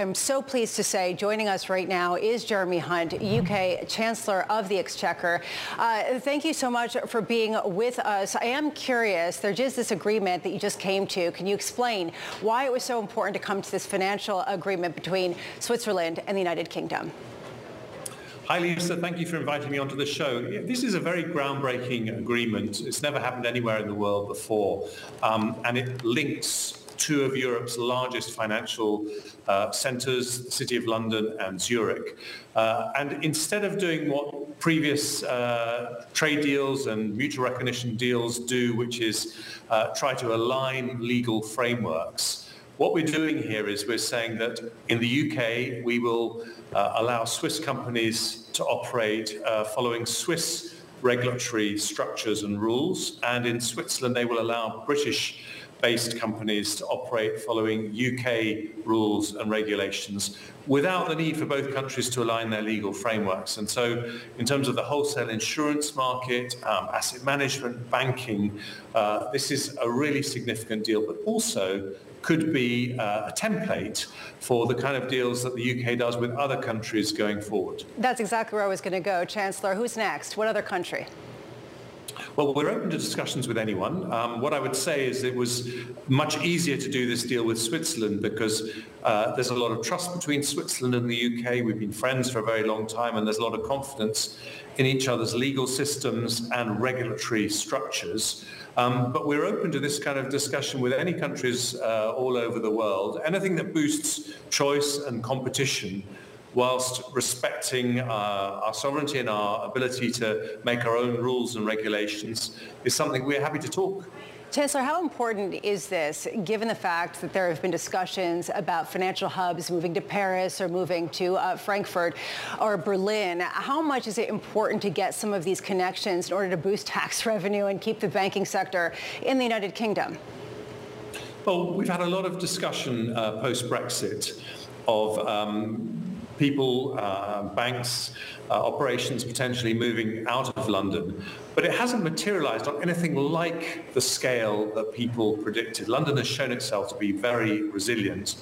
I'm so pleased to say joining us right now is Jeremy Hunt, UK Chancellor of the Exchequer. Uh, thank you so much for being with us. I am curious, there is this agreement that you just came to. Can you explain why it was so important to come to this financial agreement between Switzerland and the United Kingdom? Hi, Lisa. Thank you for inviting me onto the show. This is a very groundbreaking agreement. It's never happened anywhere in the world before. Um, and it links two of Europe's largest financial uh, centres, the City of London and Zurich. Uh, and instead of doing what previous uh, trade deals and mutual recognition deals do, which is uh, try to align legal frameworks, what we're doing here is we're saying that in the UK we will uh, allow Swiss companies to operate uh, following Swiss regulatory structures and rules, and in Switzerland they will allow British based companies to operate following UK rules and regulations without the need for both countries to align their legal frameworks. And so in terms of the wholesale insurance market, um, asset management, banking, uh, this is a really significant deal, but also could be uh, a template for the kind of deals that the UK does with other countries going forward. That's exactly where I was going to go. Chancellor, who's next? What other country? Well, we're open to discussions with anyone. Um, what I would say is it was much easier to do this deal with Switzerland because uh, there's a lot of trust between Switzerland and the UK. We've been friends for a very long time and there's a lot of confidence in each other's legal systems and regulatory structures. Um, but we're open to this kind of discussion with any countries uh, all over the world. Anything that boosts choice and competition whilst respecting uh, our sovereignty and our ability to make our own rules and regulations is something we're happy to talk. Chancellor, how important is this, given the fact that there have been discussions about financial hubs moving to Paris or moving to uh, Frankfurt or Berlin? How much is it important to get some of these connections in order to boost tax revenue and keep the banking sector in the United Kingdom? Well, we've had a lot of discussion uh, post-Brexit of um, people, uh, banks, uh, operations potentially moving out of London. But it hasn't materialized on anything like the scale that people predicted. London has shown itself to be very resilient.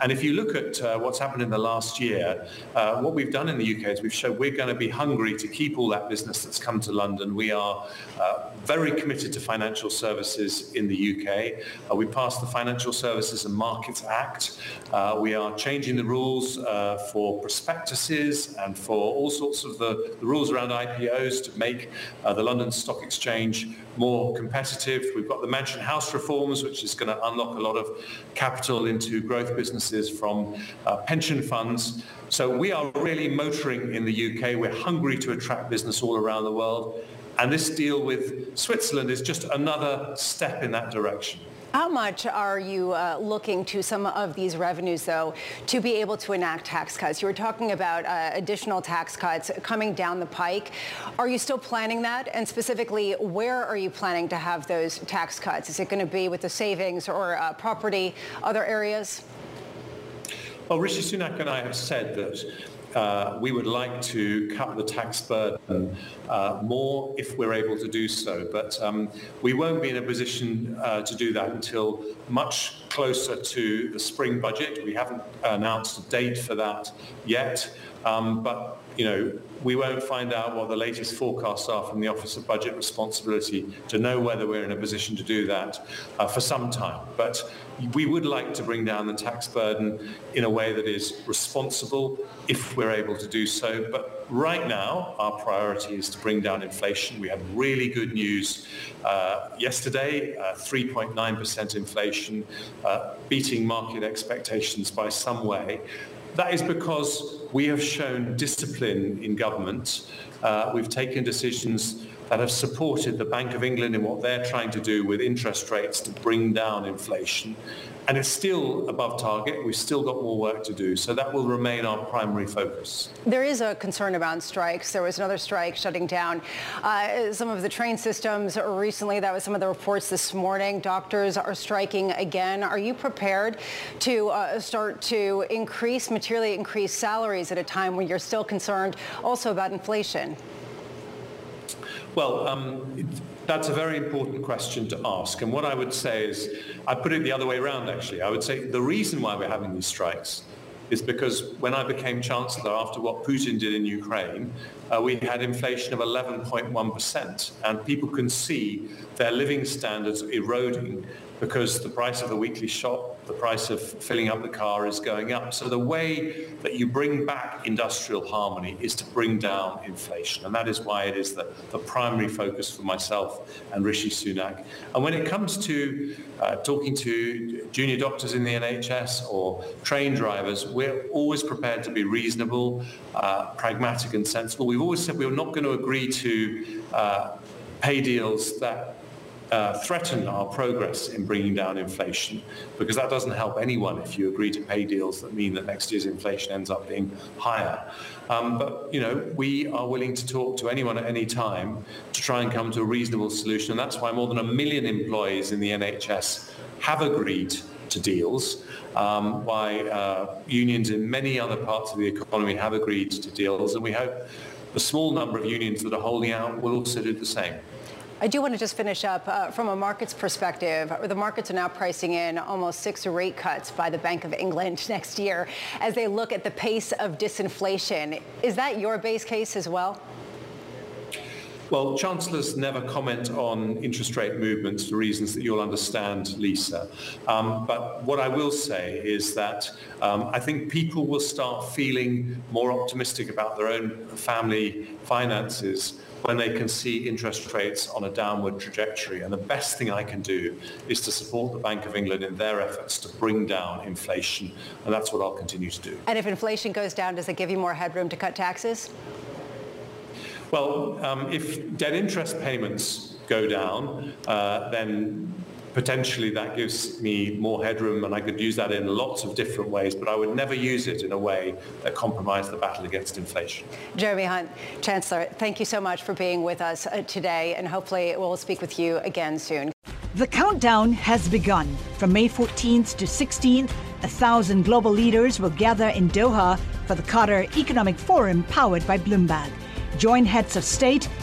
And if you look at uh, what's happened in the last year, uh, what we've done in the UK is we've shown we're going to be hungry to keep all that business that's come to London. We are uh, very committed to financial services in the UK. Uh, we passed the Financial Services and Markets Act. We are changing the rules uh, prospectuses and for all sorts of the, the rules around IPOs to make the London Stock Exchange more competitive. We've got the Mansion House reforms, which is going to unlock a lot of capital into growth businesses from uh, pension funds. So we are really motoring in the UK. We're hungry to attract business all around the world. And this deal with Switzerland is just another step in that direction. How much are you uh, looking to some of these revenues, though, to be able to enact tax cuts? You were talking about uh, additional tax cuts coming down the pike. Are you still planning that? And specifically, where are you planning to have those tax cuts? Is it going to be with the savings or uh, property, other areas? Well, Rishi Sunak and I have said that uh, we would like to cut the tax burden uh, more if we're able to do so. But um, we won't be in a position uh, to do that until much closer to the spring budget. We haven't announced a date for that yet. Um, but you know, we won't find out what the latest forecasts are from the Office of Budget Responsibility to know whether we're in a position to do that uh, for some time. But we would like to bring down the tax burden in a way that is responsible if we're able to do so. But right now, our priority is to bring down inflation. We had really good news uh, yesterday, 3.9% uh, inflation, uh, beating market expectations by some way. That is because we have shown discipline in government. Uh, we've taken decisions that have supported the Bank of England in what they're trying to do with interest rates to bring down inflation. And it's still above target. We've still got more work to do. So that will remain our primary focus. There is a concern about strikes. There was another strike shutting down uh, some of the train systems recently. That was some of the reports this morning. Doctors are striking again. Are you prepared to uh, start to increase, materially increase salaries at a time when you're still concerned also about inflation? Well, um, that's a very important question to ask. And what I would say is, I put it the other way around actually. I would say the reason why we're having these strikes is because when I became Chancellor after what Putin did in Ukraine, uh, we had inflation of 11.1% and people can see their living standards eroding because the price of the weekly shop, the price of filling up the car is going up. So the way that you bring back industrial harmony is to bring down inflation. And that is why it is the, the primary focus for myself and Rishi Sunak. And when it comes to uh, talking to junior doctors in the NHS or train drivers, we're always prepared to be reasonable, uh, pragmatic and sensible. We've always said we're not going to agree to uh, pay deals that uh, threaten our progress in bringing down inflation because that doesn't help anyone if you agree to pay deals that mean that next year's inflation ends up being higher. Um, but, you know, we are willing to talk to anyone at any time to try and come to a reasonable solution. And that's why more than a million employees in the NHS have agreed to deals, um, why uh, unions in many other parts of the economy have agreed to deals. And we hope the small number of unions that are holding out will also do the same. I do want to just finish up uh, from a markets perspective. The markets are now pricing in almost six rate cuts by the Bank of England next year as they look at the pace of disinflation. Is that your base case as well? Well, chancellors never comment on interest rate movements for reasons that you'll understand, Lisa. Um, but what I will say is that um, I think people will start feeling more optimistic about their own family finances when they can see interest rates on a downward trajectory. And the best thing I can do is to support the Bank of England in their efforts to bring down inflation. And that's what I'll continue to do. And if inflation goes down, does it give you more headroom to cut taxes? Well, um, if debt interest payments go down, uh, then potentially that gives me more headroom and I could use that in lots of different ways, but I would never use it in a way that compromised the battle against inflation. Jeremy Hunt, Chancellor, thank you so much for being with us uh, today and hopefully we'll speak with you again soon. The countdown has begun. From May 14th to 16th, a thousand global leaders will gather in Doha for the Qatar Economic Forum powered by Bloomberg. Join heads of state,